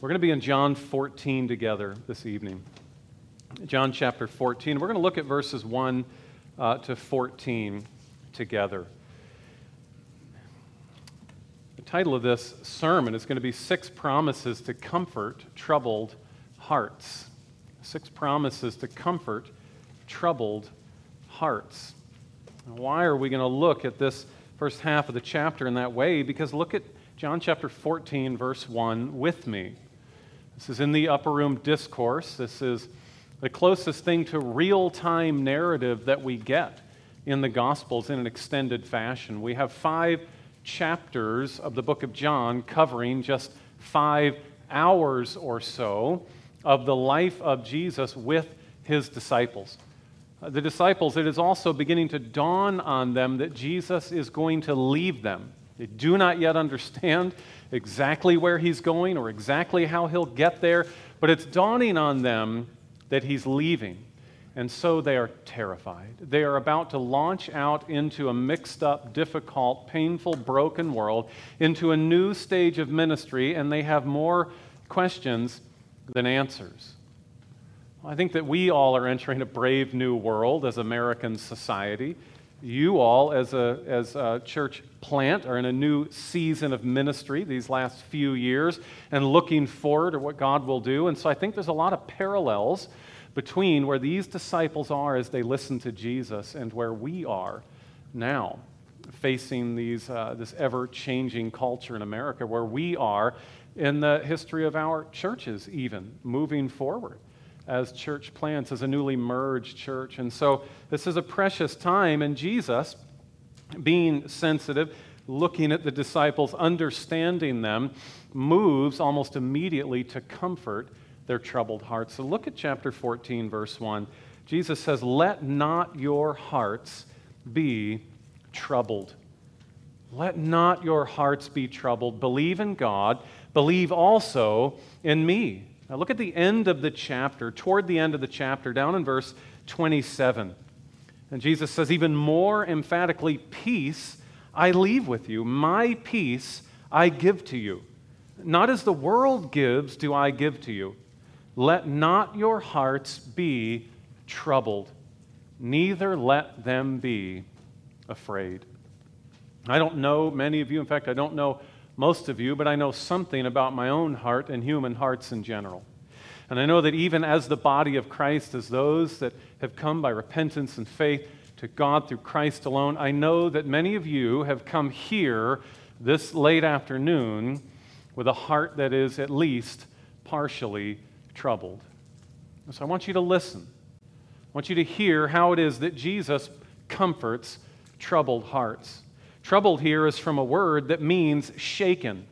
We're going to be in John 14 together this evening. John chapter 14. We're going to look at verses 1 uh, to 14 together. The title of this sermon is going to be Six Promises to Comfort Troubled Hearts. Six Promises to Comfort Troubled Hearts. Why are we going to look at this first half of the chapter in that way? Because look at John chapter 14, verse 1 with me. This is in the upper room discourse. This is the closest thing to real time narrative that we get in the Gospels in an extended fashion. We have five chapters of the book of John covering just five hours or so of the life of Jesus with his disciples. Uh, the disciples, it is also beginning to dawn on them that Jesus is going to leave them. They do not yet understand exactly where he's going or exactly how he'll get there, but it's dawning on them that he's leaving. And so they are terrified. They are about to launch out into a mixed up, difficult, painful, broken world, into a new stage of ministry, and they have more questions than answers. I think that we all are entering a brave new world as American society you all, as a, as a church plant, are in a new season of ministry these last few years and looking forward to what God will do. And so I think there's a lot of parallels between where these disciples are as they listen to Jesus and where we are now, facing these, uh, this ever changing culture in America, where we are in the history of our churches, even moving forward as church plants, as a newly merged church. And so this is a precious time, and Jesus, being sensitive, looking at the disciples, understanding them, moves almost immediately to comfort their troubled hearts. So look at chapter 14, verse 1. Jesus says, Let not your hearts be troubled. Let not your hearts be troubled. Believe in God. Believe also in me. Now, look at the end of the chapter, toward the end of the chapter, down in verse 27. And Jesus says, even more emphatically, Peace I leave with you, my peace I give to you. Not as the world gives, do I give to you. Let not your hearts be troubled, neither let them be afraid. I don't know many of you, in fact, I don't know most of you, but I know something about my own heart and human hearts in general. And I know that even as the body of Christ, as those that have come by repentance and faith to God through Christ alone, I know that many of you have come here this late afternoon with a heart that is at least partially troubled. So I want you to listen. I want you to hear how it is that Jesus comforts troubled hearts. Troubled here is from a word that means shaken.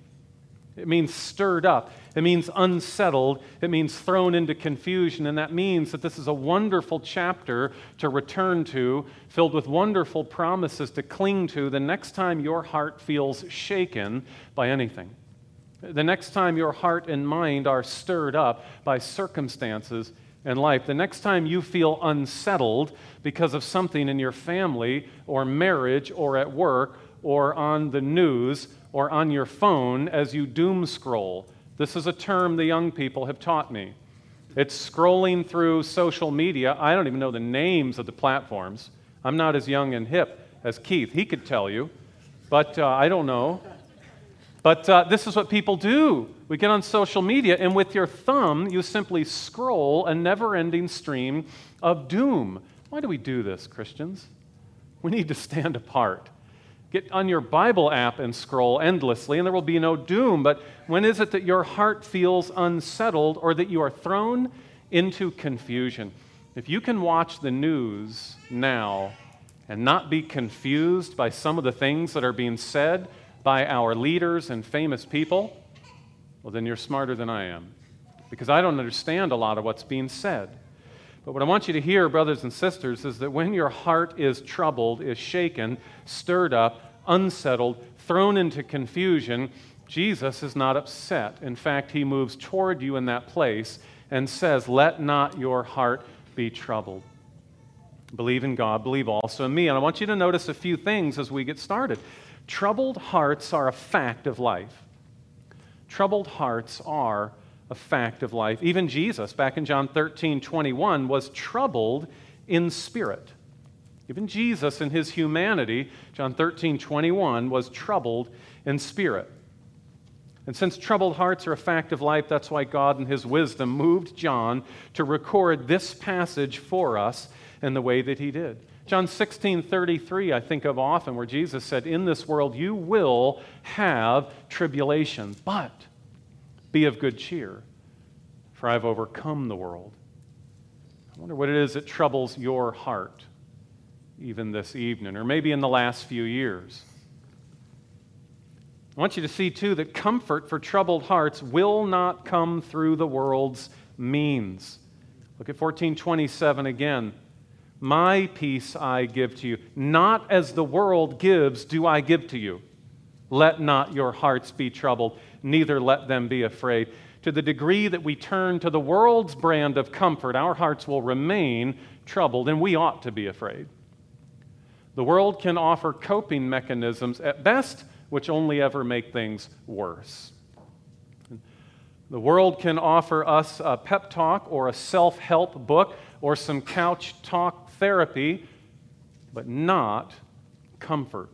It means stirred up. It means unsettled. It means thrown into confusion. And that means that this is a wonderful chapter to return to, filled with wonderful promises to cling to the next time your heart feels shaken by anything. The next time your heart and mind are stirred up by circumstances in life. The next time you feel unsettled because of something in your family or marriage or at work or on the news or on your phone as you doom scroll. This is a term the young people have taught me. It's scrolling through social media. I don't even know the names of the platforms. I'm not as young and hip as Keith. He could tell you, but uh, I don't know. But uh, this is what people do. We get on social media, and with your thumb, you simply scroll a never ending stream of doom. Why do we do this, Christians? We need to stand apart. Get on your Bible app and scroll endlessly, and there will be no doom. But when is it that your heart feels unsettled or that you are thrown into confusion? If you can watch the news now and not be confused by some of the things that are being said by our leaders and famous people, well, then you're smarter than I am. Because I don't understand a lot of what's being said. But what I want you to hear, brothers and sisters, is that when your heart is troubled, is shaken, stirred up, unsettled, thrown into confusion, Jesus is not upset. In fact, he moves toward you in that place and says, Let not your heart be troubled. Believe in God, believe also in me. And I want you to notice a few things as we get started. Troubled hearts are a fact of life. Troubled hearts are a fact of life. Even Jesus, back in John 13 21, was troubled in spirit. Even Jesus, in his humanity, John 13 21, was troubled in spirit. And since troubled hearts are a fact of life, that's why God, in his wisdom, moved John to record this passage for us in the way that he did. John 16 33, I think of often, where Jesus said, In this world you will have tribulation, but be of good cheer, for I've overcome the world. I wonder what it is that troubles your heart, even this evening, or maybe in the last few years. I want you to see, too, that comfort for troubled hearts will not come through the world's means. Look at 1427 again. My peace I give to you. Not as the world gives, do I give to you. Let not your hearts be troubled, neither let them be afraid. To the degree that we turn to the world's brand of comfort, our hearts will remain troubled, and we ought to be afraid. The world can offer coping mechanisms at best, which only ever make things worse. The world can offer us a pep talk or a self help book or some couch talk therapy, but not comfort.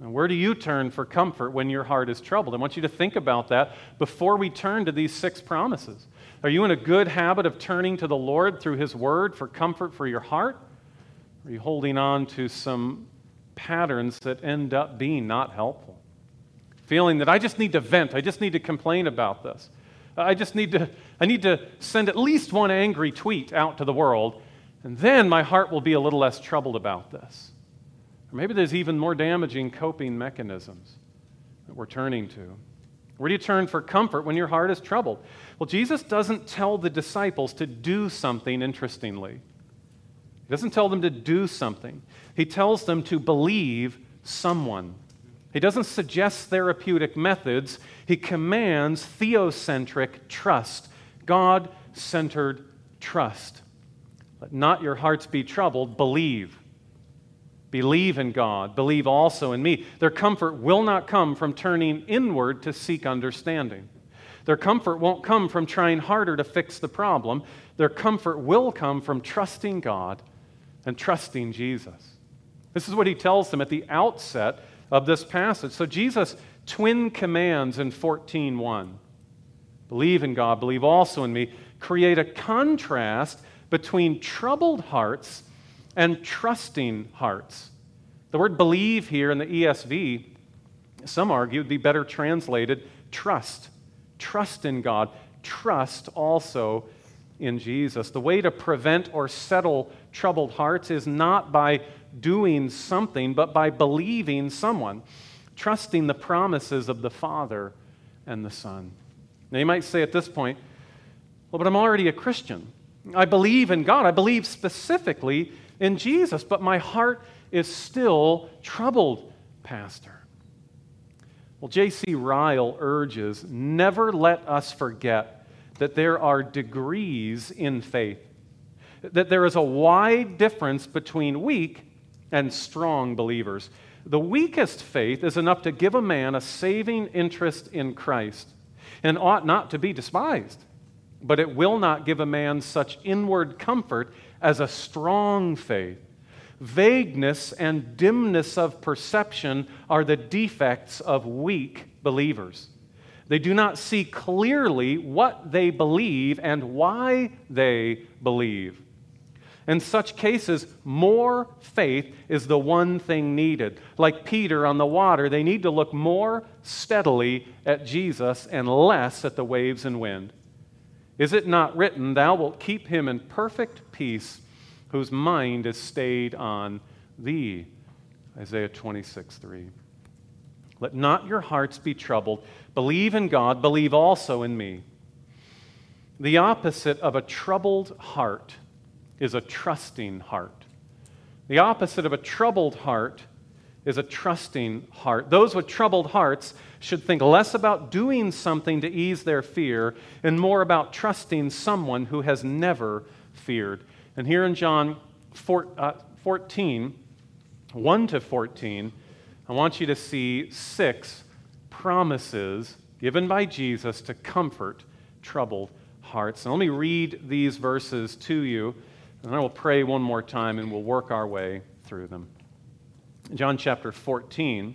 And where do you turn for comfort when your heart is troubled? I want you to think about that before we turn to these six promises. Are you in a good habit of turning to the Lord through His Word for comfort for your heart? Are you holding on to some patterns that end up being not helpful? Feeling that I just need to vent, I just need to complain about this. I just need to, I need to send at least one angry tweet out to the world, and then my heart will be a little less troubled about this. Or maybe there's even more damaging coping mechanisms that we're turning to. Where do you turn for comfort when your heart is troubled? Well, Jesus doesn't tell the disciples to do something interestingly. He doesn't tell them to do something, He tells them to believe someone. He doesn't suggest therapeutic methods, He commands theocentric trust, God centered trust. Let not your hearts be troubled, believe. Believe in God, believe also in me. Their comfort will not come from turning inward to seek understanding. Their comfort won't come from trying harder to fix the problem. Their comfort will come from trusting God and trusting Jesus. This is what he tells them at the outset of this passage. So Jesus twin commands in 14:1. Believe in God, believe also in me. Create a contrast between troubled hearts and trusting hearts. The word believe here in the ESV, some argue, would be better translated trust. Trust in God. Trust also in Jesus. The way to prevent or settle troubled hearts is not by doing something, but by believing someone, trusting the promises of the Father and the Son. Now, you might say at this point, well, but I'm already a Christian. I believe in God. I believe specifically in Jesus, but my heart is still troubled, Pastor. Well, J.C. Ryle urges never let us forget that there are degrees in faith, that there is a wide difference between weak and strong believers. The weakest faith is enough to give a man a saving interest in Christ and ought not to be despised but it will not give a man such inward comfort as a strong faith. Vagueness and dimness of perception are the defects of weak believers. They do not see clearly what they believe and why they believe. In such cases, more faith is the one thing needed. Like Peter on the water, they need to look more steadily at Jesus and less at the waves and wind. Is it not written, Thou wilt keep him in perfect peace, whose mind is stayed on thee? Isaiah 26, 3. Let not your hearts be troubled. Believe in God, believe also in me. The opposite of a troubled heart is a trusting heart. The opposite of a troubled heart is a trusting heart. Those with troubled hearts should think less about doing something to ease their fear and more about trusting someone who has never feared. And here in John uh, 14, 1 to 14, I want you to see six promises given by Jesus to comfort troubled hearts. And let me read these verses to you, and I will pray one more time and we'll work our way through them. John chapter 14.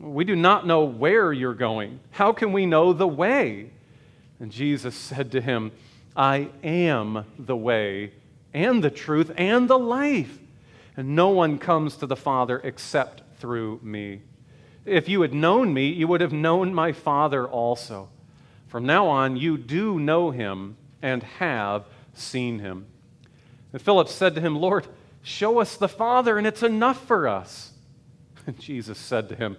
we do not know where you're going. How can we know the way? And Jesus said to him, I am the way and the truth and the life. And no one comes to the Father except through me. If you had known me, you would have known my Father also. From now on, you do know him and have seen him. And Philip said to him, Lord, show us the Father, and it's enough for us. And Jesus said to him,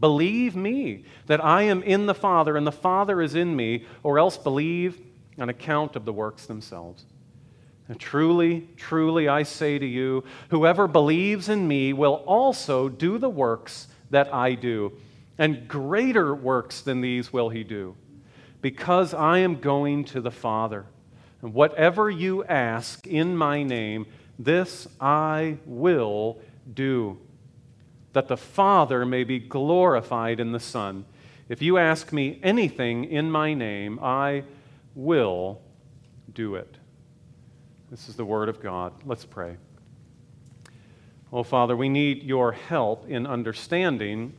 Believe me that I am in the Father and the Father is in me, or else believe on account of the works themselves. And truly, truly, I say to you, whoever believes in me will also do the works that I do and greater works than these will he do, because I am going to the Father. And whatever you ask in my name, this I will do, that the Father may be glorified in the Son. If you ask me anything in my name, I will do it. This is the Word of God. Let's pray. Oh, Father, we need your help in understanding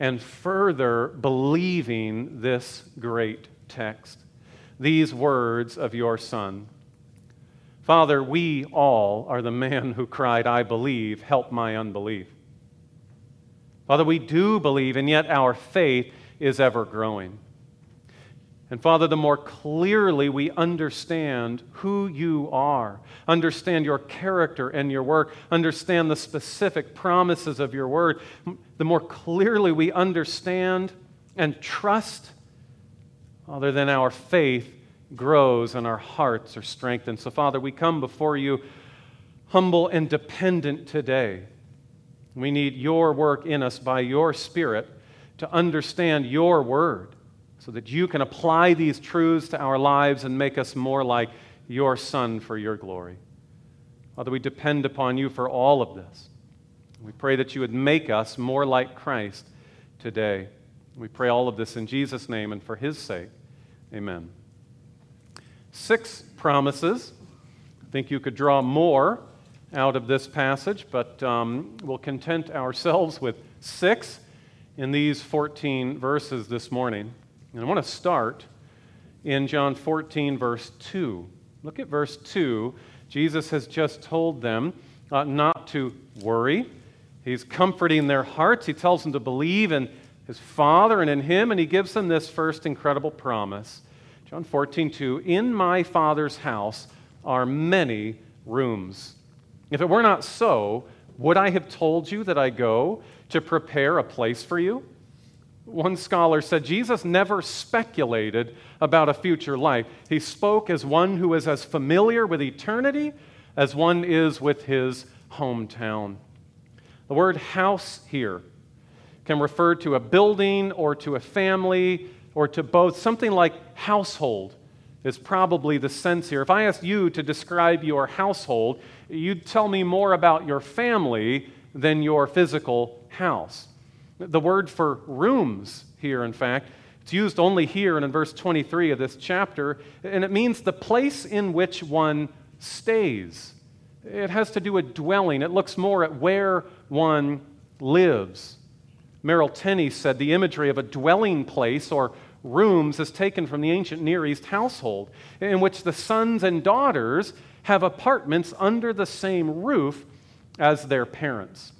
and further believing this great text, these words of your Son. Father, we all are the man who cried, I believe, help my unbelief. Father, we do believe, and yet our faith is ever growing. And Father, the more clearly we understand who you are, understand your character and your work, understand the specific promises of your word, the more clearly we understand and trust, Father, then our faith grows and our hearts are strengthened. So, Father, we come before you humble and dependent today. We need your work in us by your Spirit to understand your word so that you can apply these truths to our lives and make us more like your Son for your glory. Father, we depend upon you for all of this. We pray that you would make us more like Christ today. We pray all of this in Jesus' name and for his sake. Amen. Six promises. I think you could draw more out of this passage, but um, we'll content ourselves with six in these 14 verses this morning. And I want to start in John 14, verse 2. Look at verse 2. Jesus has just told them uh, not to worry. He's comforting their hearts. He tells them to believe in his Father and in him, and he gives them this first incredible promise. John 14, 2 In my Father's house are many rooms. If it were not so, would I have told you that I go to prepare a place for you? One scholar said Jesus never speculated about a future life. He spoke as one who is as familiar with eternity as one is with his hometown. The word house here can refer to a building or to a family or to both. Something like household is probably the sense here. If I asked you to describe your household, you'd tell me more about your family than your physical house. The word for rooms here, in fact, it's used only here and in verse 23 of this chapter, and it means the place in which one stays. It has to do with dwelling, it looks more at where one lives. Merrill Tenney said the imagery of a dwelling place or rooms is taken from the ancient Near East household, in which the sons and daughters have apartments under the same roof as their parents.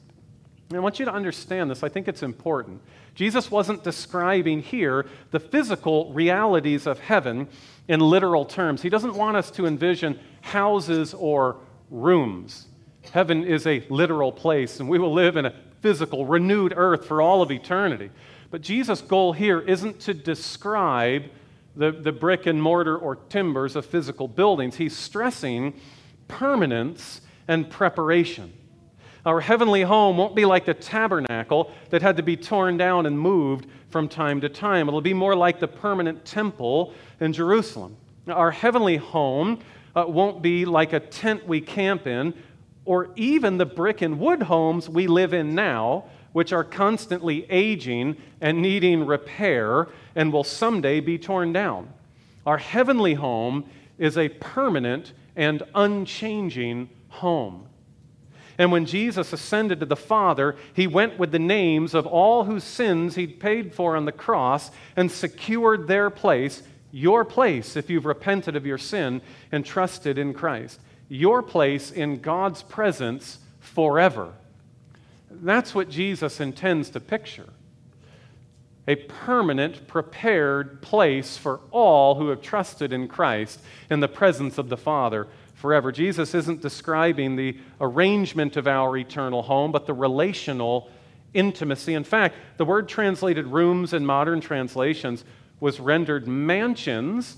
And I want you to understand this. I think it's important. Jesus wasn't describing here the physical realities of heaven in literal terms. He doesn't want us to envision houses or rooms. Heaven is a literal place, and we will live in a physical, renewed earth for all of eternity. But Jesus' goal here isn't to describe the, the brick and mortar or timbers of physical buildings. He's stressing permanence and preparation. Our heavenly home won't be like the tabernacle that had to be torn down and moved from time to time. It'll be more like the permanent temple in Jerusalem. Our heavenly home uh, won't be like a tent we camp in, or even the brick and wood homes we live in now, which are constantly aging and needing repair and will someday be torn down. Our heavenly home is a permanent and unchanging home. And when Jesus ascended to the Father, he went with the names of all whose sins he'd paid for on the cross and secured their place, your place, if you've repented of your sin and trusted in Christ, your place in God's presence forever. That's what Jesus intends to picture a permanent, prepared place for all who have trusted in Christ in the presence of the Father forever. Jesus isn't describing the arrangement of our eternal home, but the relational intimacy. In fact, the word translated rooms in modern translations was rendered mansions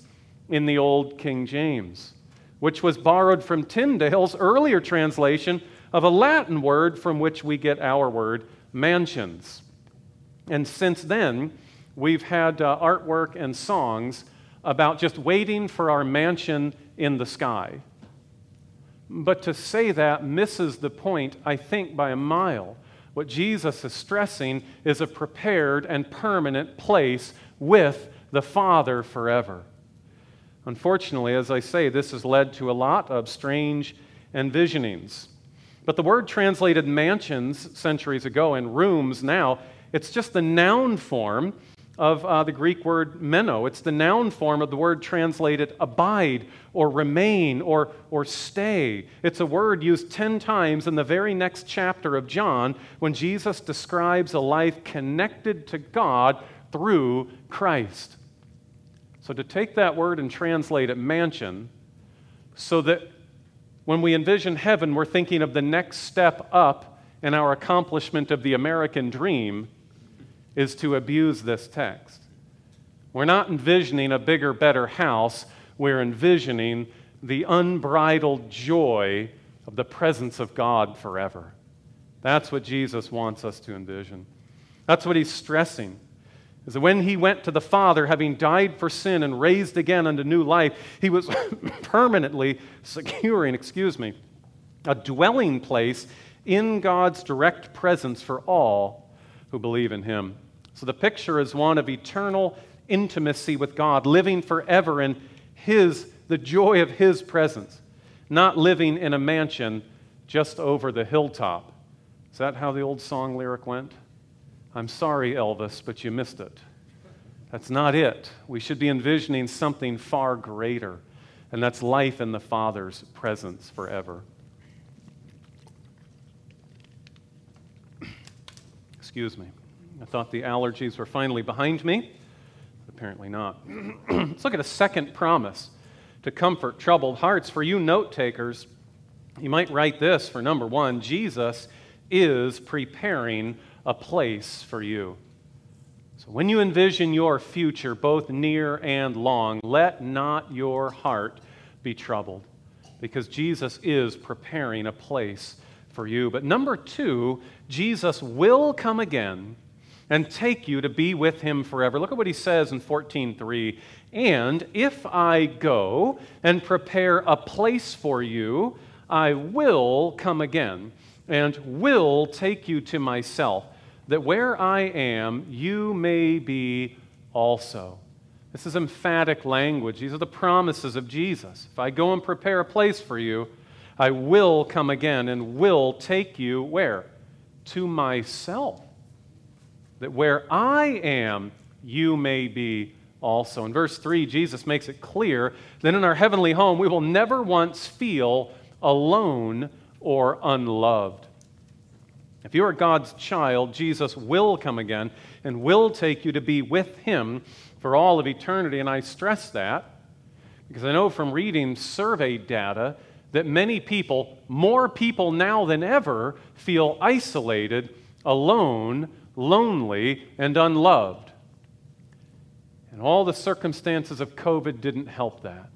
in the Old King James, which was borrowed from Tyndale's earlier translation of a Latin word from which we get our word mansions. And since then, we've had uh, artwork and songs about just waiting for our mansion in the sky. But to say that misses the point, I think, by a mile. What Jesus is stressing is a prepared and permanent place with the Father forever. Unfortunately, as I say, this has led to a lot of strange envisionings. But the word translated mansions centuries ago and rooms now, it's just the noun form of uh, the Greek word meno. It's the noun form of the word translated abide or remain or, or stay. It's a word used 10 times in the very next chapter of John when Jesus describes a life connected to God through Christ. So to take that word and translate it mansion, so that when we envision heaven, we're thinking of the next step up in our accomplishment of the American dream is to abuse this text. We're not envisioning a bigger, better house. We're envisioning the unbridled joy of the presence of God forever. That's what Jesus wants us to envision. That's what he's stressing. Is that when he went to the Father, having died for sin and raised again unto new life, he was permanently securing, excuse me, a dwelling place in God's direct presence for all who believe in him. So the picture is one of eternal intimacy with God, living forever in His, the joy of His presence, not living in a mansion just over the hilltop. Is that how the old song lyric went? I'm sorry, Elvis, but you missed it. That's not it. We should be envisioning something far greater, and that's life in the Father's presence forever. Excuse me. I thought the allergies were finally behind me. Apparently not. Let's look at a second promise to comfort troubled hearts. For you note takers, you might write this for number one Jesus is preparing a place for you. So when you envision your future, both near and long, let not your heart be troubled, because Jesus is preparing a place for you. But number two, Jesus will come again and take you to be with him forever. Look at what he says in 14:3. And if I go and prepare a place for you, I will come again and will take you to myself, that where I am, you may be also. This is emphatic language. These are the promises of Jesus. If I go and prepare a place for you, I will come again and will take you where? To myself that where I am, you may be also. In verse 3, Jesus makes it clear that in our heavenly home, we will never once feel alone or unloved. If you are God's child, Jesus will come again and will take you to be with Him for all of eternity. And I stress that because I know from reading survey data that many people, more people now than ever, feel isolated, alone, lonely, and unloved. And all the circumstances of COVID didn't help that.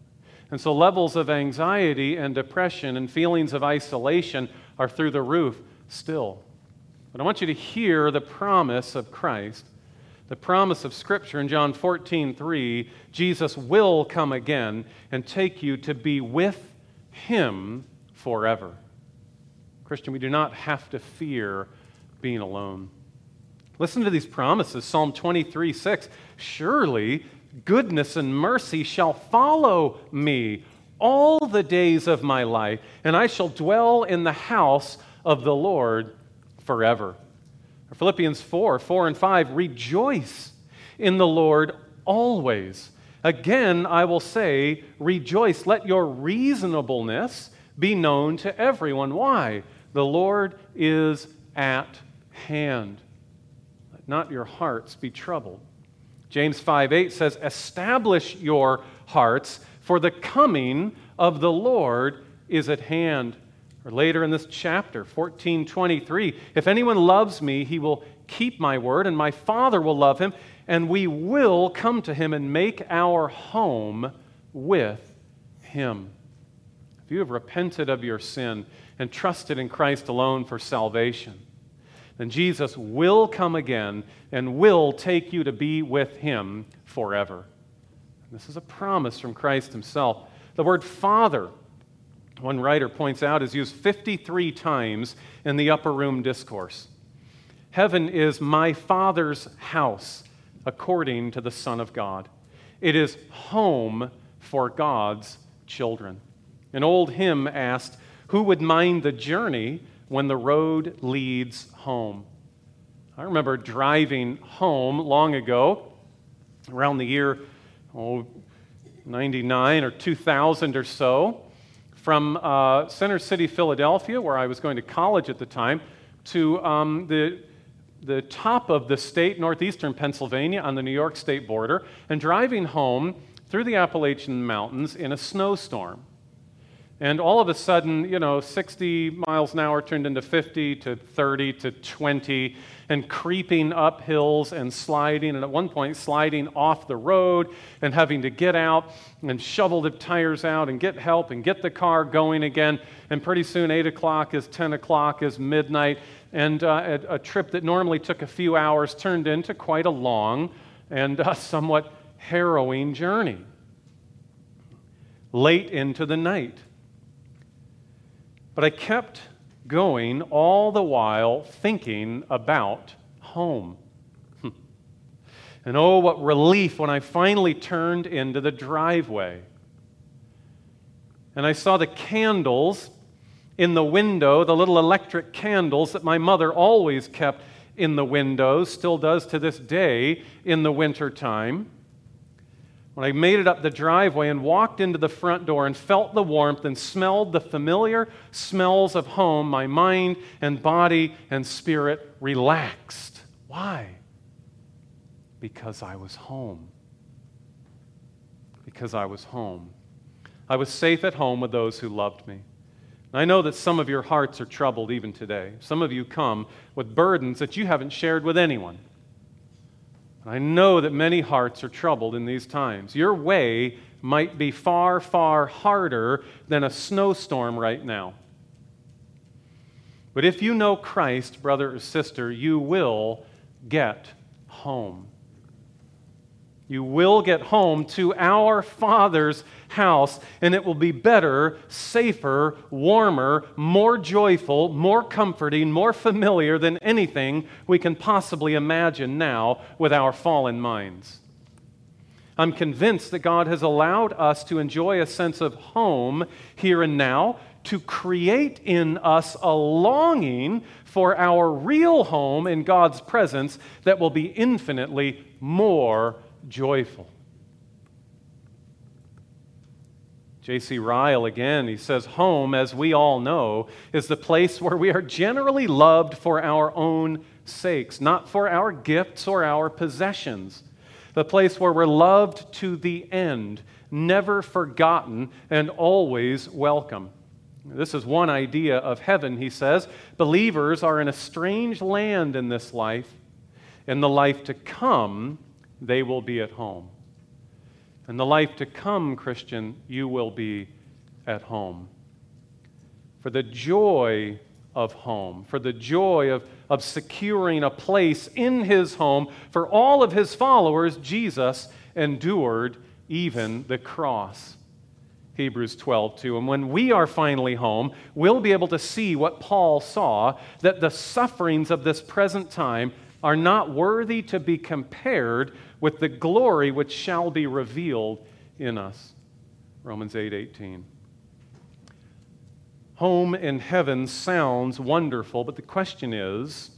And so levels of anxiety and depression and feelings of isolation are through the roof still. But I want you to hear the promise of Christ, the promise of Scripture in John 14, 3. Jesus will come again and take you to be with Him forever. Christian, we do not have to fear being alone. Listen to these promises Psalm 23 6. Surely goodness and mercy shall follow me all the days of my life, and I shall dwell in the house of the Lord forever. Philippians 4 4 and 5 Rejoice in the Lord always. Again, I will say, rejoice. Let your reasonableness be known to everyone. Why? The Lord is at hand not your hearts be troubled. James 5 8 says, Establish your hearts, for the coming of the Lord is at hand. Or later in this chapter, 14 23, if anyone loves me, he will keep my word, and my Father will love him, and we will come to him and make our home with him. If you have repented of your sin and trusted in Christ alone for salvation, then Jesus will come again and will take you to be with him forever. This is a promise from Christ himself. The word Father, one writer points out, is used 53 times in the upper room discourse. Heaven is my Father's house, according to the Son of God. It is home for God's children. An old hymn asked, Who would mind the journey when the road leads home. I remember driving home long ago, around the year oh, 99 or 2000 or so, from uh, Center City, Philadelphia, where I was going to college at the time, to um, the, the top of the state, northeastern Pennsylvania, on the New York state border, and driving home through the Appalachian Mountains in a snowstorm. And all of a sudden, you know, 60 miles an hour turned into 50 to 30 to 20, and creeping up hills and sliding, and at one point sliding off the road and having to get out and shovel the tires out and get help and get the car going again. And pretty soon, 8 o'clock is 10 o'clock is midnight, and uh, a, a, trip that normally took a few hours turned into quite a long and uh, somewhat harrowing journey. Late into the night. But I kept going all the while thinking about home. Hmm. and oh, what relief when I finally turned into the driveway. And I saw the candles in the window, the little electric candles that my mother always kept in the windows, still does to this day in the wintertime. When I made it up the driveway and walked into the front door and felt the warmth and smelled the familiar smells of home, my mind and body and spirit relaxed. Why? Because I was home. Because I was home. I was safe at home with those who loved me. I know that some of your hearts are troubled even today. Some of you come with burdens that you haven't shared with anyone. I know that many hearts are troubled in these times. Your way might be far, far harder than a snowstorm right now. But if you know Christ, brother or sister, you will get home. You will get home to our Father's house, and it will be better, safer, warmer, more joyful, more comforting, more familiar than anything we can possibly imagine now with our fallen minds. I'm convinced that God has allowed us to enjoy a sense of home here and now to create in us a longing for our real home in God's presence that will be infinitely more joyful. J.C. Ryle again, he says, Home, as we all know, is the place where we are generally loved for our own sakes, not for our gifts or our possessions. The place where we're loved to the end, never forgotten, and always welcome. This is one idea of heaven, he says. Believers are in a strange land in this life. In the life to come, they will be at home. In the life to come, Christian, you will be at home. For the joy of home, for the joy of, of securing a place in his home, for all of his followers, Jesus endured even the cross. Hebrews 12, 2. And when we are finally home, we'll be able to see what Paul saw that the sufferings of this present time are not worthy to be compared with the glory which shall be revealed in us. Romans 8 18. Home in heaven sounds wonderful, but the question is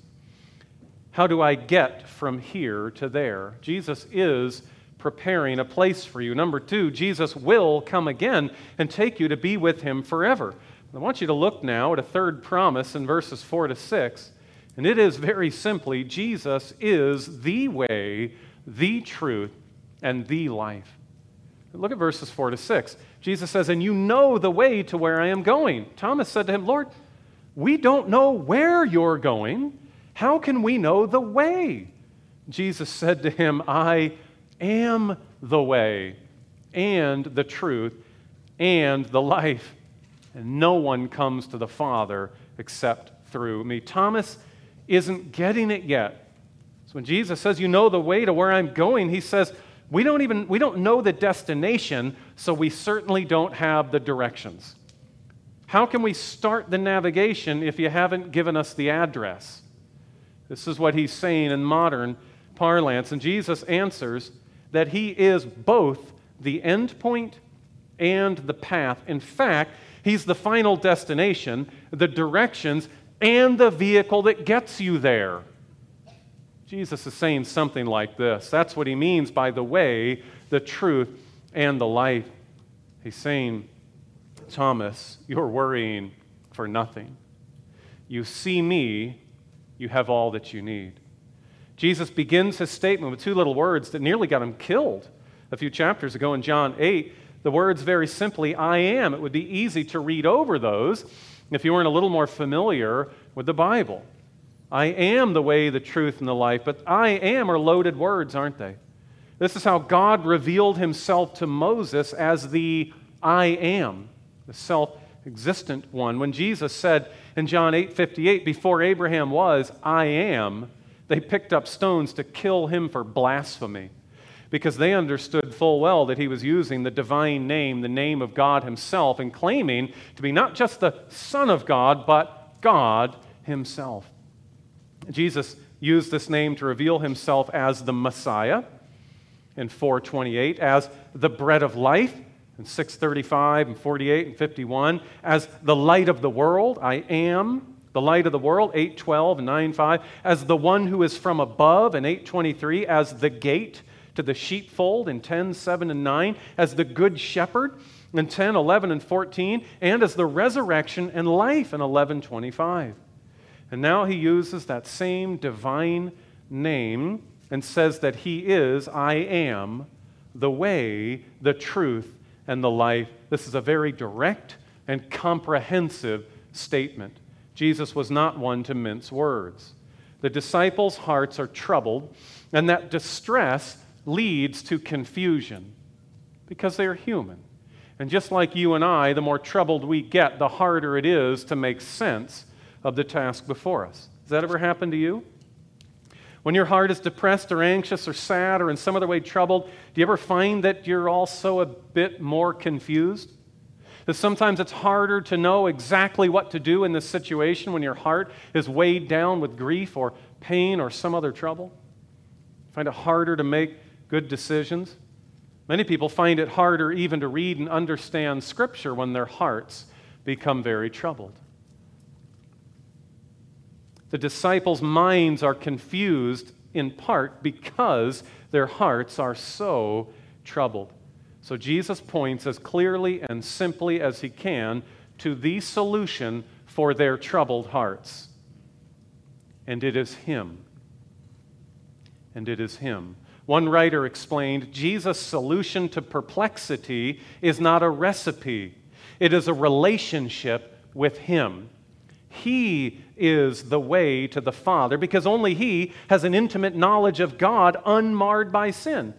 how do I get from here to there? Jesus is preparing a place for you. Number two, Jesus will come again and take you to be with him forever. I want you to look now at a third promise in verses 4 to 6. And it is very simply Jesus is the way, the truth, and the life. Look at verses 4 to 6. Jesus says, And you know the way to where I am going. Thomas said to him, Lord, we don't know where you're going. How can we know the way? Jesus said to him, I am the way and the truth and the life. And no one comes to the Father except through me. Thomas isn't getting it yet. So when Jesus says, You know the way to where I'm going, he says, We don't even we don't know the destination, so we certainly don't have the directions. How can we start the navigation if you haven't given us the address? This is what he's saying in modern parlance. And Jesus answers that he is both the end point and the path. In fact, he's the final destination, the directions, and the vehicle that gets you there. Jesus is saying something like this. That's what he means by the way, the truth, and the life. He's saying, Thomas, you're worrying for nothing. You see me, you have all that you need. Jesus begins his statement with two little words that nearly got him killed a few chapters ago in John 8. The words very simply, I am. It would be easy to read over those if you weren't a little more familiar with the Bible. I am the way, the truth, and the life, but I am are loaded words, aren't they? This is how God revealed himself to Moses as the I am, the self existent one. When Jesus said in John 8 58, before Abraham was, I am, they picked up stones to kill him for blasphemy because they understood full well that he was using the divine name, the name of God himself, and claiming to be not just the Son of God, but God himself. Jesus used this name to reveal himself as the Messiah in 428, as the bread of life in 635 and 48 and 51, as the light of the world, I am the light of the world, 812 and 95, as the one who is from above and 823, as the gate to the sheepfold in 10, 7, and 9, as the good shepherd in 10, 11, and 14, and as the resurrection and life in 11, 25. And now he uses that same divine name and says that he is, I am, the way, the truth, and the life. This is a very direct and comprehensive statement. Jesus was not one to mince words. The disciples' hearts are troubled, and that distress leads to confusion because they are human. And just like you and I, the more troubled we get, the harder it is to make sense of the task before us. Has that ever happened to you? When your heart is depressed or anxious or sad or in some other way troubled, do you ever find that you're also a bit more confused? That sometimes it's harder to know exactly what to do in this situation when your heart is weighed down with grief or pain or some other trouble? Find it harder to make good decisions. Many people find it harder even to read and understand Scripture when their hearts become very troubled. The disciples' minds are confused in part because their hearts are so troubled. So Jesus points as clearly and simply as he can to the solution for their troubled hearts. And it is Him. And it is Him. One writer explained Jesus' solution to perplexity is not a recipe, it is a relationship with Him. He is the way to the Father because only He has an intimate knowledge of God unmarred by sin.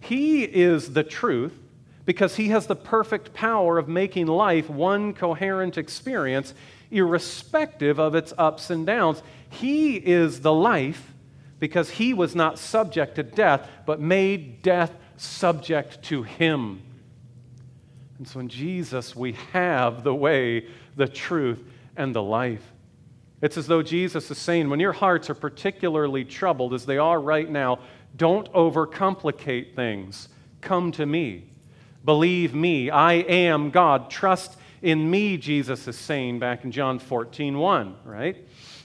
He is the truth because He has the perfect power of making life one coherent experience, irrespective of its ups and downs. He is the life because He was not subject to death, but made death subject to Him. And so in Jesus, we have the way, the truth, and the life. It's as though Jesus is saying, when your hearts are particularly troubled, as they are right now, don't overcomplicate things. Come to me. Believe me. I am God. Trust in me, Jesus is saying back in John 14, 1, right?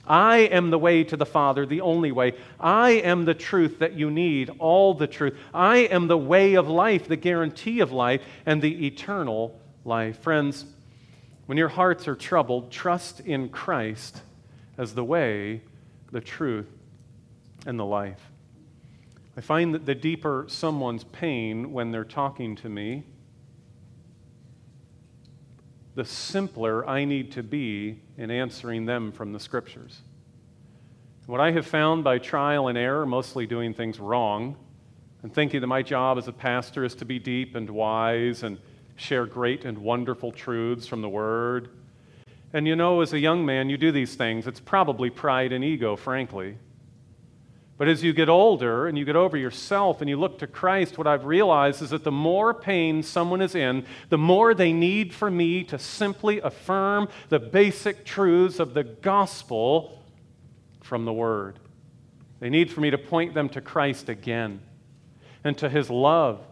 I am the way to the Father, the only way. I am the truth that you need, all the truth. I am the way of life, the guarantee of life, and the eternal life. Friends, when your hearts are troubled, trust in Christ as the way, the truth, and the life. I find that the deeper someone's pain when they're talking to me, the simpler I need to be in answering them from the scriptures. What I have found by trial and error, mostly doing things wrong, and thinking that my job as a pastor is to be deep and wise and share great and wonderful truths from the Word. And you know, as a young man, you do these things. It's probably pride and ego, frankly. But as you get older and you get over yourself and you look to Christ, what I've realized is that the more pain someone is in, the more they need for me to simply affirm the basic truths of the gospel from the Word. They need for me to point them to Christ again and to His love,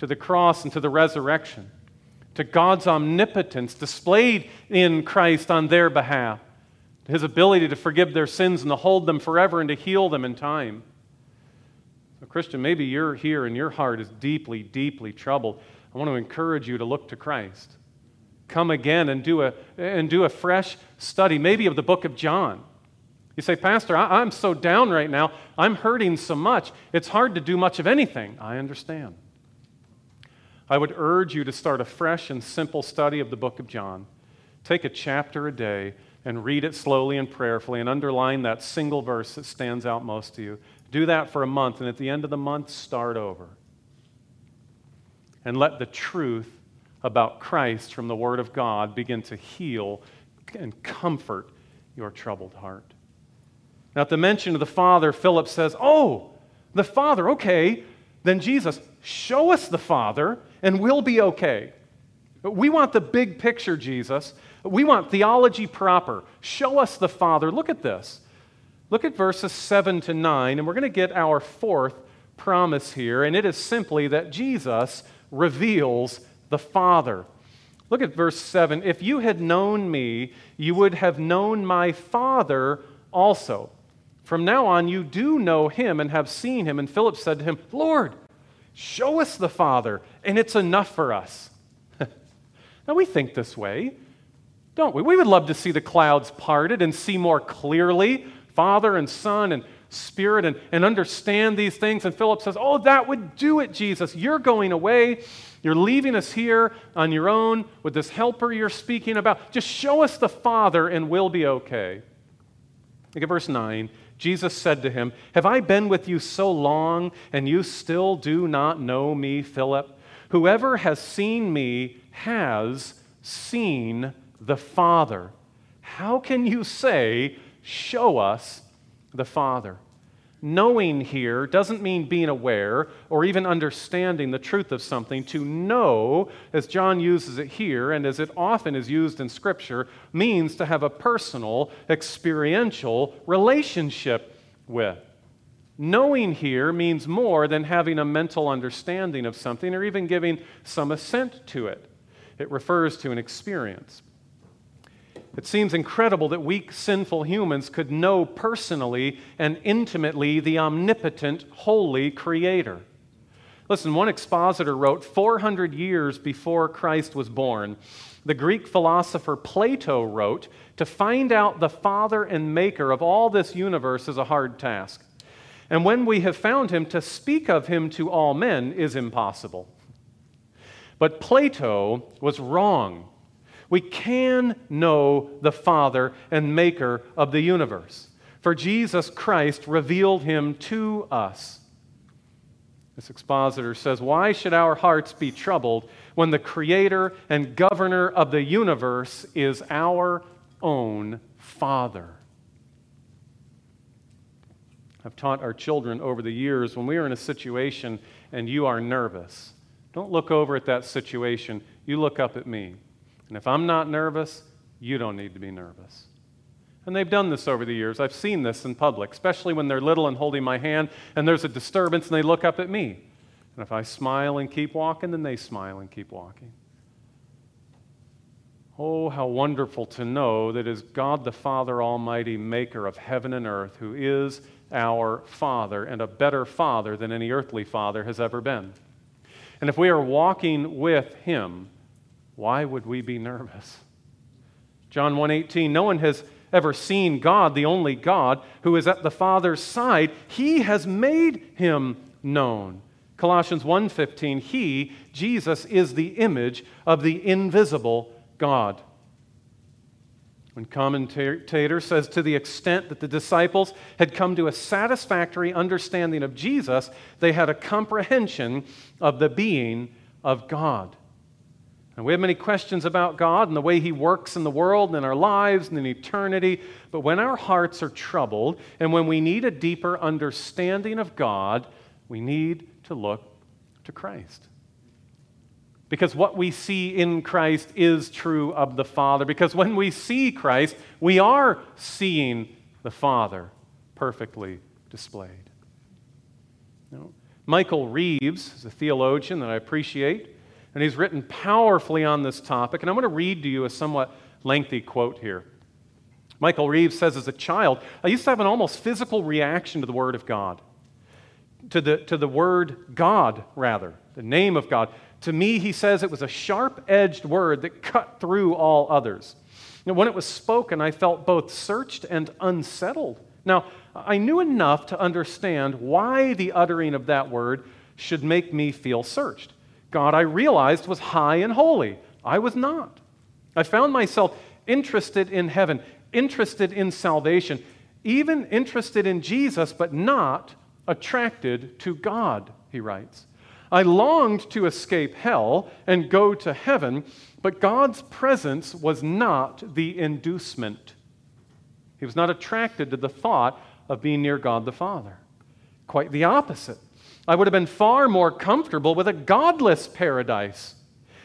to the cross and to the resurrection, to God's omnipotence displayed in Christ on their behalf his ability to forgive their sins and to hold them forever and to heal them in time. So, Christian, maybe you're here and your heart is deeply, deeply troubled. I want to encourage you to look to Christ. Come again and do a, and do a fresh study, maybe of the book of John. You say, Pastor, I, I'm so down right now. I'm hurting so much. It's hard to do much of anything. I understand. I would urge you to start a fresh and simple study of the book of John. Take a chapter a day and read it slowly and prayerfully and underline that single verse that stands out most to you. Do that for a month, and at the end of the month, start over. And let the truth about Christ from the Word of God begin to heal and comfort your troubled heart. Now, at the mention of the Father, Philip says, Oh, the Father, okay. Then Jesus, show us the Father, and we'll be okay. We want the big picture, Jesus. We want theology proper. Show us the Father. Look at this. Look at verses 7 to 9, and we're going to get our fourth promise here, and it is simply that Jesus reveals the Father. Look at verse 7. If you had known me, you would have known my Father also. From now on, you do know him and have seen him. And Philip said to him, Lord, show us the Father, and it's enough for us. now, we think this way don't we? We would love to see the clouds parted and see more clearly Father and Son and Spirit and, and understand these things. And Philip says, Oh, that would do it, Jesus. You're going away. You're leaving us here on your own with this helper you're speaking about. Just show us the Father and we'll be okay. Look at verse 9. Jesus said to him, Have I been with you so long and you still do not know me, Philip? Whoever has seen me has seen the Father. How can you say, Show us the Father? Knowing here doesn't mean being aware or even understanding the truth of something. To know, as John uses it here and as it often is used in Scripture, means to have a personal, experiential relationship with. Knowing here means more than having a mental understanding of something or even giving some assent to it. It refers to an experience. It seems incredible that weak, sinful humans could know personally and intimately the omnipotent, holy Creator. Listen, one expositor wrote 400 years before Christ was born, the Greek philosopher Plato wrote, To find out the Father and Maker of all this universe is a hard task. And when we have found him, to speak of him to all men is impossible. But Plato was wrong. We can know the Father and Maker of the universe, for Jesus Christ revealed him to us. This expositor says, Why should our hearts be troubled when the creator and governor of the universe is our own Father? I've taught our children over the years when we are in a situation and you are nervous, don't look over at that situation. You look up at me. And if I'm not nervous, you don't need to be nervous. And they've done this over the years. I've seen this in public, especially when they're little and holding my hand and there's a disturbance and they look up at me. And if I smile and keep walking, then they smile and keep walking. Oh, how wonderful to know that is God the Father Almighty, maker of heaven and earth, who is our Father and a better Father than any earthly Father has ever been. And if we are walking with Him, why would we be nervous? John 1:18 No one has ever seen God, the only God, who is at the Father's side. He has made him known. Colossians 1:15 He, Jesus is the image of the invisible God. When commentator says to the extent that the disciples had come to a satisfactory understanding of Jesus, they had a comprehension of the being of God. And we have many questions about God and the way He works in the world and in our lives and in eternity. But when our hearts are troubled and when we need a deeper understanding of God, we need to look to Christ. Because what we see in Christ is true of the Father. Because when we see Christ, we are seeing the Father perfectly displayed. You know, Michael Reeves is a theologian that I appreciate and he's written powerfully on this topic. And I'm going to read to you a somewhat lengthy quote here. Michael Reeves says, As a child, I used to have an almost physical reaction to the Word of God, to the, to the word God, rather, the name of God. To me, he says, it was a sharp edged word that cut through all others. And when it was spoken, I felt both searched and unsettled. Now, I knew enough to understand why the uttering of that word should make me feel searched. God, I realized, was high and holy. I was not. I found myself interested in heaven, interested in salvation, even interested in Jesus, but not attracted to God, he writes. I longed to escape hell and go to heaven, but God's presence was not the inducement. He was not attracted to the thought of being near God the Father. Quite the opposite. I would have been far more comfortable with a godless paradise.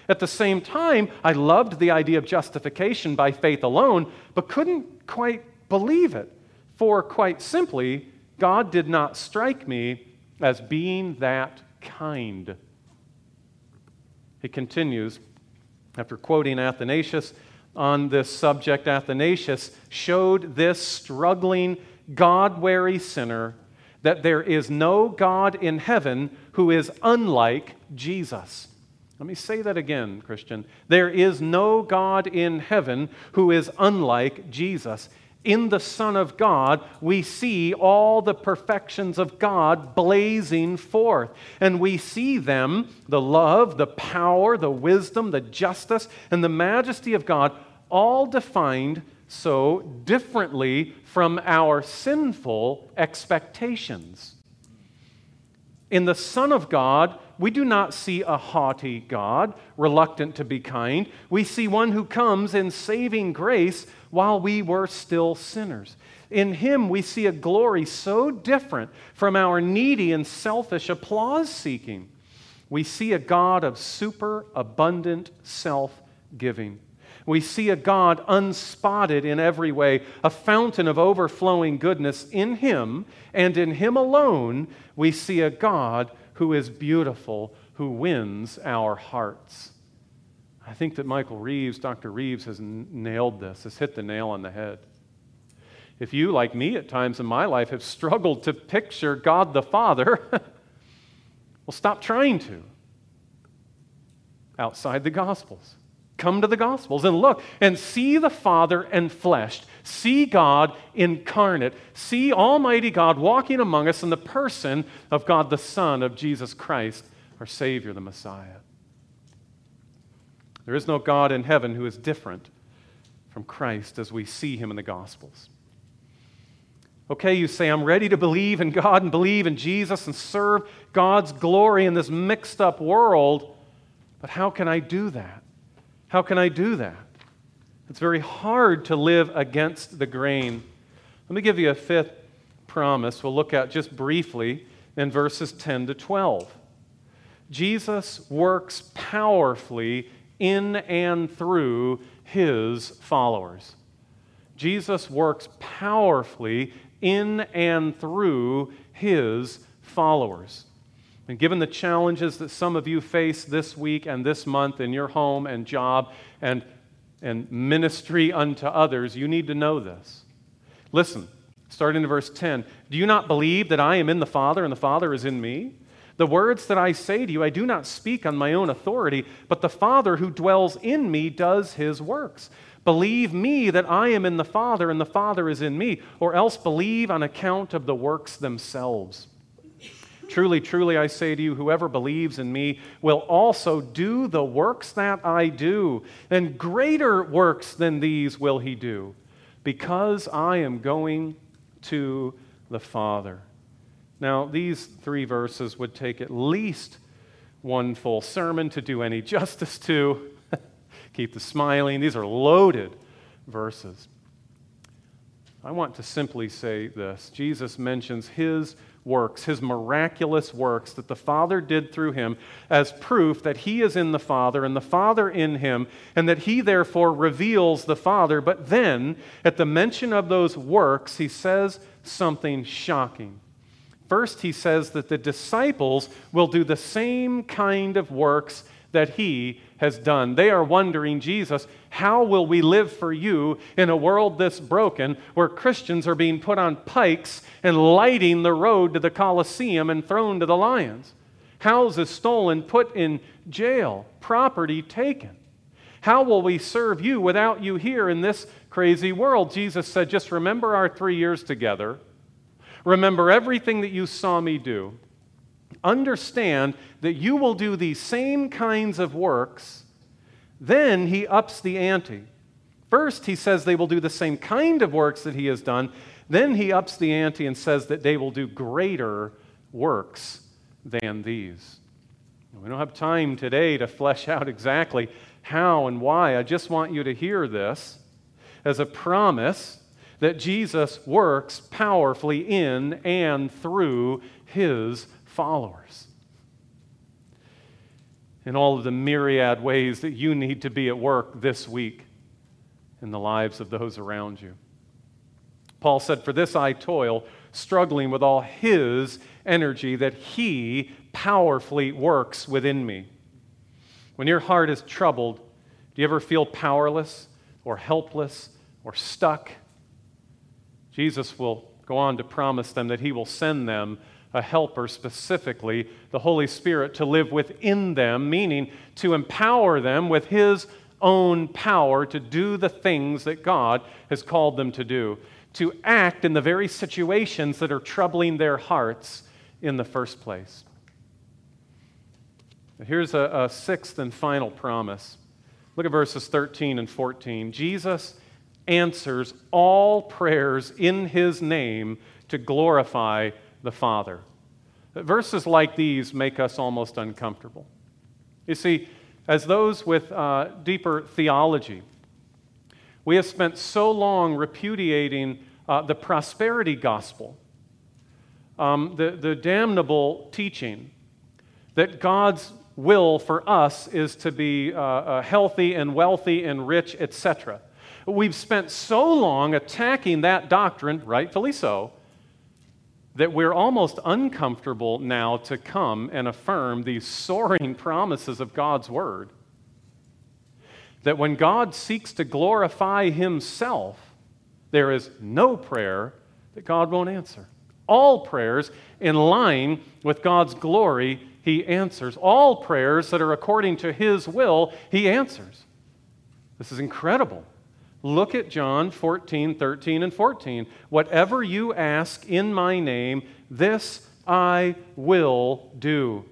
At the same time, I loved the idea of justification by faith alone, but couldn't quite believe it. For quite simply, God did not strike me as being that kind. He continues, after quoting Athanasius on this subject, Athanasius showed this struggling, God weary sinner that there is no God in heaven who is unlike Jesus. Let me say that again, Christian. There is no God in heaven who is unlike Jesus. In the Son of God, we see all the perfections of God blazing forth. And we see them the love, the power, the wisdom, the justice, and the majesty of God all defined so differently from our sinful expectations. In the Son of God, we do not see a haughty God, reluctant to be kind. We see one who comes in saving grace while we were still sinners. In him, we see a glory so different from our needy and selfish applause seeking. We see a God of super abundant self giving. We see a God unspotted in every way, a fountain of overflowing goodness in Him, and in Him alone, we see a God who is beautiful, who wins our hearts. I think that Michael Reeves, Dr. Reeves, has nailed this, has hit the nail on the head. If you, like me at times in my life, have struggled to picture God the Father, Well, stop trying to outside the Gospels. Come to the Gospels and look and see the Father and enfleshed. See God incarnate. See Almighty God walking among us in the person of God the Son of Jesus Christ, our Savior, the Messiah. There is no God in heaven who is different from Christ as we see him in the Gospels. Okay, you say, I'm ready to believe in God and believe in Jesus and serve God's glory in this mixed up world, but how can I do that? How can I do that? It's very hard to live against the grain. Let me give you a fifth promise we'll look at just briefly in verses 10 to 12. Jesus works powerfully in and through his followers. Jesus works powerfully in and through his followers. And given the challenges that some of you face this week and this month in your home and job and, and ministry unto others, you need to know this. Listen, starting in verse 10 Do you not believe that I am in the Father and the Father is in me? The words that I say to you, I do not speak on my own authority, but the Father who dwells in me does his works. Believe me that I am in the Father and the Father is in me, or else believe on account of the works themselves. Truly, truly, I say to you, whoever believes in me will also do the works that I do, and greater works than these will he do, because I am going to the Father. Now, these three verses would take at least one full sermon to do any justice to. Keep the smiling. These are loaded verses. I want to simply say this Jesus mentions his works, his miraculous works that the Father did through him, as proof that he is in the Father and the Father in him, and that he therefore reveals the Father. But then, at the mention of those works, he says something shocking. First, he says that the disciples will do the same kind of works that he has done. They are wondering, Jesus, how will we live for you in a world this broken where Christians are being put on pikes and lighting the road to the Colosseum and thrown to the lions? Houses stolen, put in jail, property taken. How will we serve you without you here in this crazy world? Jesus said, just remember our three years together. Remember everything that you saw me do understand that you will do these same kinds of works, then he ups the ante. First, he says they will do the same kind of works that he has done. Then he ups the ante and says that they will do greater works than these. We don't have time today to flesh out exactly how and why. I just want you to hear this as a promise that Jesus works powerfully in and through his followers. In all of the myriad ways that you need to be at work this week in the lives of those around you. Paul said, For this I toil, struggling with all his energy that he powerfully works within me. When your heart is troubled, do you ever feel powerless or helpless or stuck? Jesus will go on to promise them that he will send them a helper, specifically the Holy Spirit, to live within them, meaning to empower them with His own power to do the things that God has called them to do, to act in the very situations that are troubling their hearts in the first place. Here's a, a sixth and final promise. Look at verses 13 and 14. Jesus answers all prayers in his name to glorify the Father. Verses like these make us almost uncomfortable. You see, as those with uh, deeper theology, we have spent so long repudiating uh, the prosperity gospel, um, the, the damnable teaching that God's will for us is to be uh, uh healthy and wealthy and rich, etc. We've spent so long attacking that doctrine, rightfully so, that we're almost uncomfortable now to come and affirm these soaring promises of God's Word. That when God seeks to glorify Himself, there is no prayer that God won't answer. All prayers in line with God's glory, he answers. All prayers that are according to his will, he answers. This is incredible. Look at John 14, 13, and 14. Whatever you ask in my name, this I will do,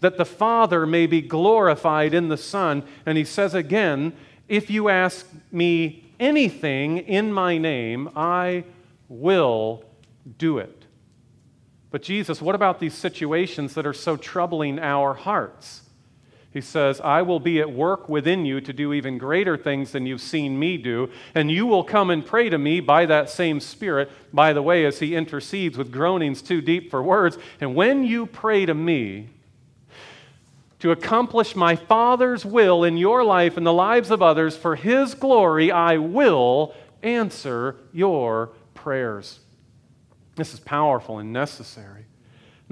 that the Father may be glorified in the Son. And he says again, if you ask me anything in my name, I will do it. But Jesus, what about these situations that are so troubling our hearts? He says, I will be at work within you to do even greater things than you've seen me do, and you will come and pray to me by that same Spirit, by the way, as he intercedes with groanings too deep for words. And when you pray to me, to accomplish my Father's will in your life and the lives of others for his glory, I will answer your prayers. This is powerful and necessary.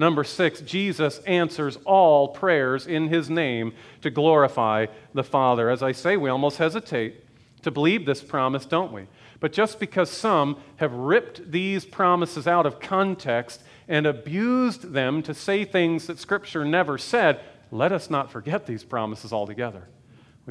Number six, Jesus answers all prayers in his name to glorify the Father. As I say, we almost hesitate to believe this promise, don't we? But just because some have ripped these promises out of context and abused them to say things that Scripture never said, let us not forget these promises altogether.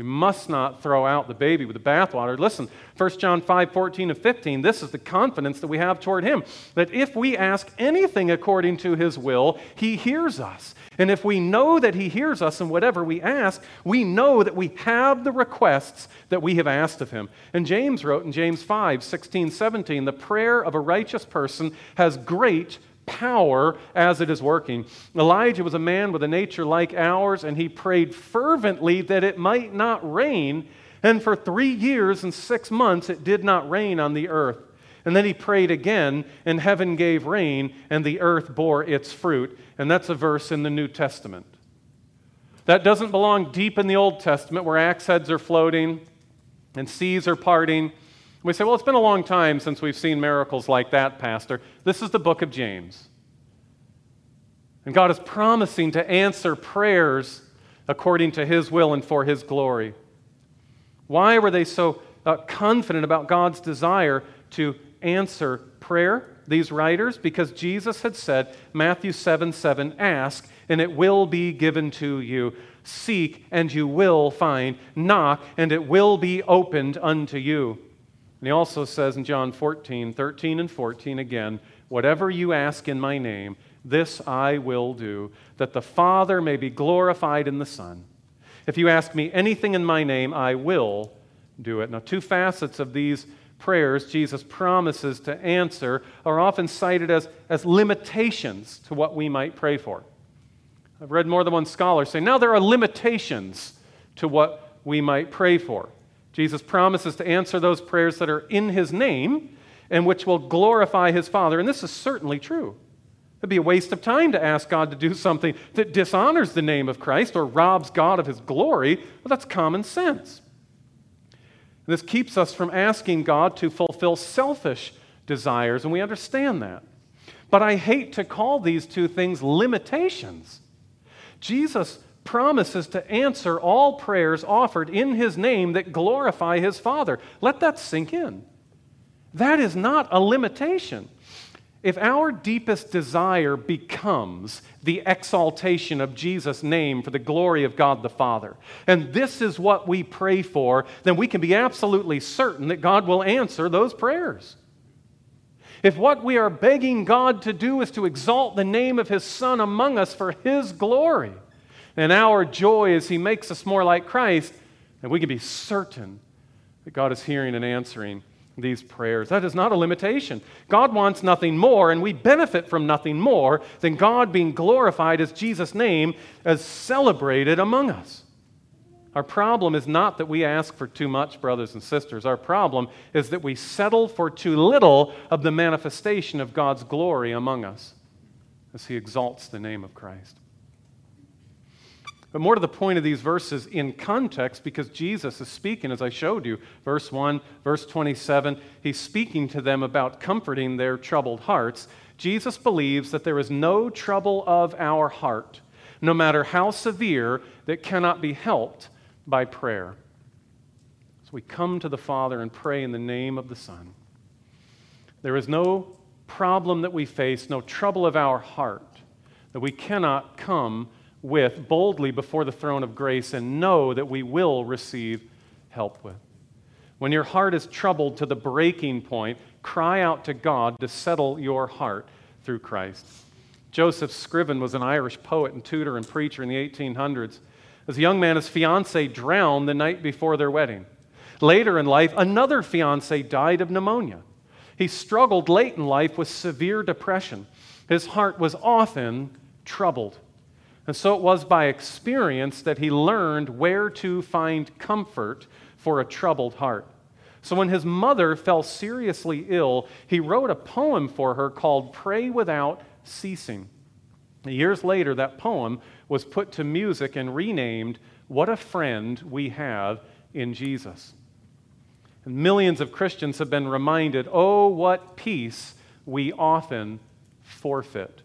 We must not throw out the baby with the bathwater. Listen, 1 John 5 14 and 15, this is the confidence that we have toward Him that if we ask anything according to His will, He hears us. And if we know that He hears us in whatever we ask, we know that we have the requests that we have asked of Him. And James wrote in James 5 16, 17, the prayer of a righteous person has great power as it is working. Elijah was a man with a nature like ours, and he prayed fervently that it might not rain. And for three years and six months, it did not rain on the earth. And then he prayed again, and heaven gave rain, and the earth bore its fruit. And that's a verse in the New Testament. That doesn't belong deep in the Old Testament where axe heads are floating and seas are parting we say, well, it's been a long time since we've seen miracles like that, Pastor. This is the book of James. And God is promising to answer prayers according to His will and for His glory. Why were they so uh, confident about God's desire to answer prayer, these writers? Because Jesus had said, Matthew 7 7, ask, and it will be given to you. Seek, and you will find. Knock, and it will be opened unto you. And he also says in John 14, 13 and 14 again, Whatever you ask in my name, this I will do, that the Father may be glorified in the Son. If you ask me anything in my name, I will do it. Now, two facets of these prayers Jesus promises to answer are often cited as, as limitations to what we might pray for. I've read more than one scholar say, now there are limitations to what we might pray for. Jesus promises to answer those prayers that are in his name and which will glorify his Father. And this is certainly true. It'd be a waste of time to ask God to do something that dishonors the name of Christ or robs God of his glory. Well, that's common sense. And this keeps us from asking God to fulfill selfish desires, and we understand that. But I hate to call these two things limitations. Jesus promises to answer all prayers offered in his name that glorify his Father. Let that sink in. That is not a limitation. If our deepest desire becomes the exaltation of Jesus' name for the glory of God the Father, and this is what we pray for, then we can be absolutely certain that God will answer those prayers. If what we are begging God to do is to exalt the name of His Son among us for His glory, and our joy as He makes us more like Christ, and we can be certain that God is hearing and answering these prayers. That is not a limitation. God wants nothing more, and we benefit from nothing more than God being glorified as Jesus' name as celebrated among us. Our problem is not that we ask for too much, brothers and sisters. Our problem is that we settle for too little of the manifestation of God's glory among us as He exalts the name of Christ. But more to the point of these verses in context, because Jesus is speaking, as I showed you, verse 1, verse 27, he's speaking to them about comforting their troubled hearts. Jesus believes that there is no trouble of our heart, no matter how severe, that cannot be helped by prayer. So we come to the Father and pray in the name of the Son. There is no problem that we face, no trouble of our heart that we cannot come with boldly before the throne of grace and know that we will receive help with. When your heart is troubled to the breaking point, cry out to God to settle your heart through Christ. Joseph Scriven was an Irish poet and tutor and preacher in the 1800s. As a young man, his fiancee drowned the night before their wedding. Later in life, another fiancee died of pneumonia. He struggled late in life with severe depression. His heart was often troubled. And so it was by experience that he learned where to find comfort for a troubled heart. So when his mother fell seriously ill, he wrote a poem for her called Pray Without Ceasing. Years later, that poem was put to music and renamed What a Friend We Have in Jesus. And millions of Christians have been reminded oh, what peace we often forfeit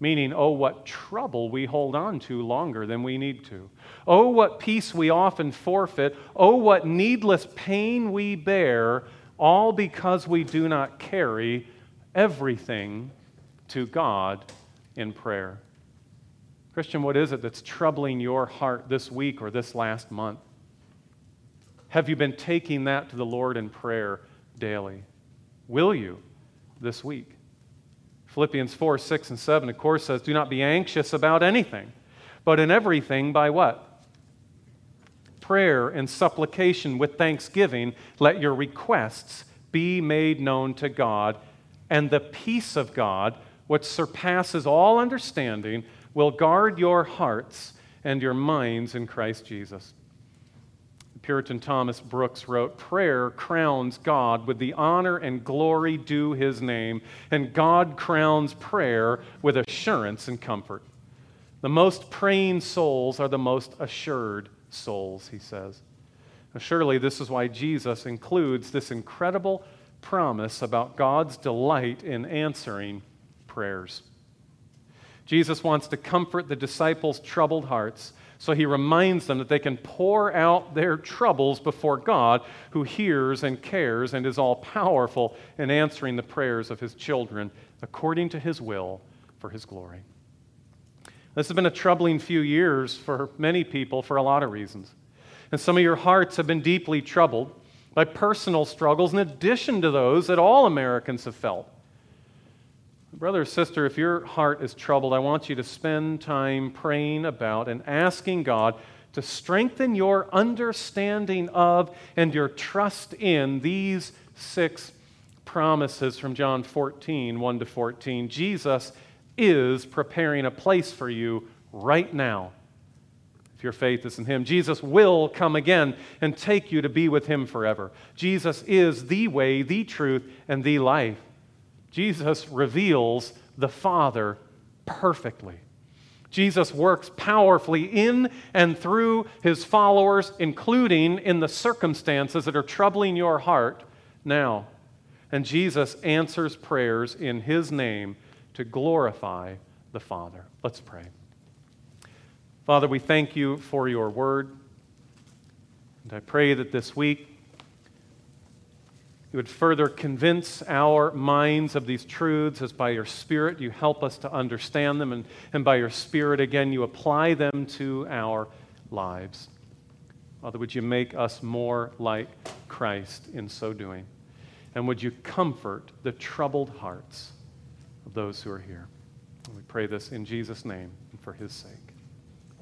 meaning, oh, what trouble we hold on to longer than we need to. Oh, what peace we often forfeit. Oh, what needless pain we bear, all because we do not carry everything to God in prayer. Christian, what is it that's troubling your heart this week or this last month? Have you been taking that to the Lord in prayer daily? Will you this week? Philippians 4, 6, and 7, of course, says, Do not be anxious about anything, but in everything by what? Prayer and supplication with thanksgiving, let your requests be made known to God, and the peace of God, which surpasses all understanding, will guard your hearts and your minds in Christ Jesus. Puritan Thomas Brooks wrote Prayer crowns God with the honor and glory due his name, and God crowns prayer with assurance and comfort. The most praying souls are the most assured souls, he says. Now, surely this is why Jesus includes this incredible promise about God's delight in answering prayers. Jesus wants to comfort the disciples' troubled hearts so he reminds them that they can pour out their troubles before God, who hears and cares and is all powerful in answering the prayers of his children according to his will for his glory. This has been a troubling few years for many people for a lot of reasons. And some of your hearts have been deeply troubled by personal struggles in addition to those that all Americans have felt. Brother or sister, if your heart is troubled, I want you to spend time praying about and asking God to strengthen your understanding of and your trust in these six promises from John 14, 1 to 14. Jesus is preparing a place for you right now. If your faith is in Him, Jesus will come again and take you to be with Him forever. Jesus is the way, the truth, and the life. Jesus reveals the Father perfectly. Jesus works powerfully in and through his followers, including in the circumstances that are troubling your heart now. And Jesus answers prayers in his name to glorify the Father. Let's pray. Father, we thank you for your word. And I pray that this week you would further convince our minds of these truths as by your Spirit you help us to understand them, and, and by your Spirit, again, you apply them to our lives. Father, would you make us more like Christ in so doing? And would you comfort the troubled hearts of those who are here? We pray this in Jesus' name and for his sake.